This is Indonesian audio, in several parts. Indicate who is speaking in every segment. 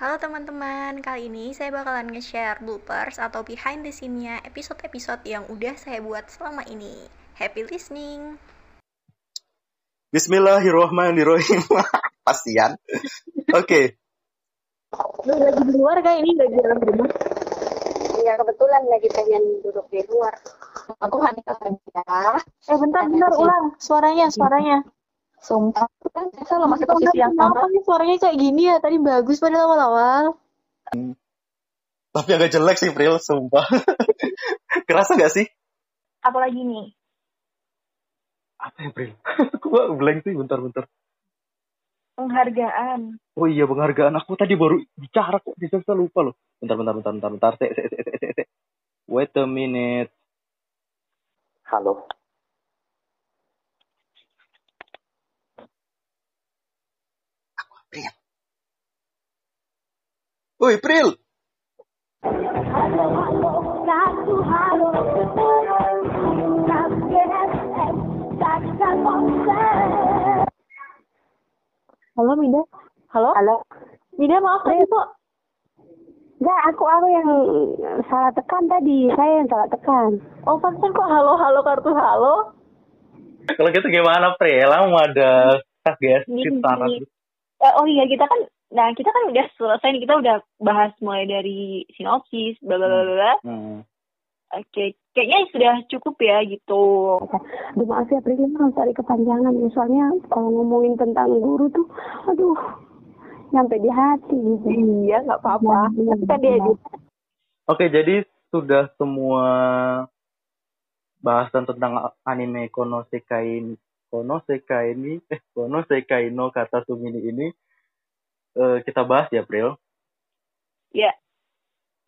Speaker 1: Halo teman-teman, kali ini saya bakalan nge-share bloopers atau behind the scene-nya episode-episode yang udah saya buat selama ini. Happy listening!
Speaker 2: Bismillahirrahmanirrahim. Pastian. Oke.
Speaker 3: Lu lagi di luar kah ini lagi dalam rumah?
Speaker 4: Ya kebetulan lagi pengen duduk di luar. Aku hanya kerja.
Speaker 3: Eh bentar bentar ulang suaranya suaranya.
Speaker 4: Sumpah, kan biasa lo masih posisi yang
Speaker 3: kenapa
Speaker 4: sama.
Speaker 3: nih suaranya kayak gini ya? Tadi bagus pada awal-awal.
Speaker 2: Tapi agak jelek sih, Pril, sumpah. Kerasa gak sih?
Speaker 4: Apalagi nih?
Speaker 2: Apa ya, Pril? Gua blank sih, bentar-bentar.
Speaker 4: Penghargaan.
Speaker 2: Oh iya, penghargaan aku tadi baru bicara kok, bisa bisa lupa loh. Bentar, bentar, bentar, bentar, bentar. Wait a minute. Halo. Woi, Pril.
Speaker 3: Halo Mida. Halo?
Speaker 4: Halo.
Speaker 3: Mida maaf tadi kok.
Speaker 4: Enggak, aku aku yang salah tekan tadi. Saya yang salah tekan.
Speaker 3: Oh pantesan kok halo-halo kartu halo.
Speaker 2: Kalau gitu gimana, Pril? Kamu ada kaget
Speaker 4: Gini,
Speaker 2: kita
Speaker 4: gini. Eh, oh iya, kita kan Nah, kita kan udah selesai nih. Kita udah bahas mulai dari sinopsis, bla bla bla bla, bla.
Speaker 2: Hmm.
Speaker 4: Oke, kayaknya sudah cukup ya gitu. Aduh, maaf ya, Prilly harus cari kepanjangan. Soalnya kalau ngomongin tentang guru tuh, aduh, nyampe di hati.
Speaker 3: Iya nggak apa-apa. Tapi dia edit.
Speaker 2: Oke, jadi sudah semua bahasan tentang anime Konosekai Konosekai ini eh Konosekai no kata Sumini ini eh, kita bahas ya, April.
Speaker 4: Ya,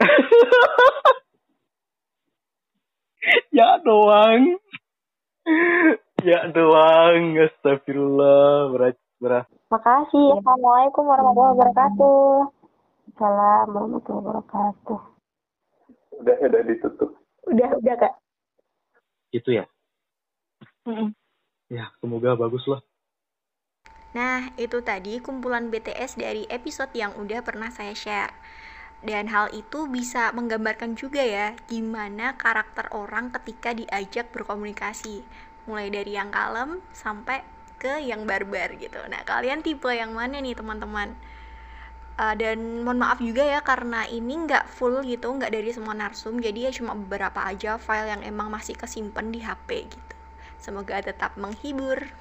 Speaker 2: ya doang. ya doang. Astagfirullah. Berat, berat.
Speaker 4: makasih. Assalamualaikum warahmatullahi wabarakatuh. Salam warahmatullahi wabarakatuh.
Speaker 2: Udah, udah ditutup.
Speaker 3: Udah udah kak.
Speaker 2: Itu ya. Ya, semoga bagus lah.
Speaker 1: Nah, itu tadi kumpulan BTS dari episode yang udah pernah saya share. Dan hal itu bisa menggambarkan juga ya gimana karakter orang ketika diajak berkomunikasi. Mulai dari yang kalem sampai ke yang barbar gitu. Nah, kalian tipe yang mana nih teman-teman? Uh, dan mohon maaf juga ya karena ini nggak full gitu, nggak dari semua narsum, jadi ya cuma beberapa aja file yang emang masih kesimpan di HP gitu. Semoga tetap menghibur.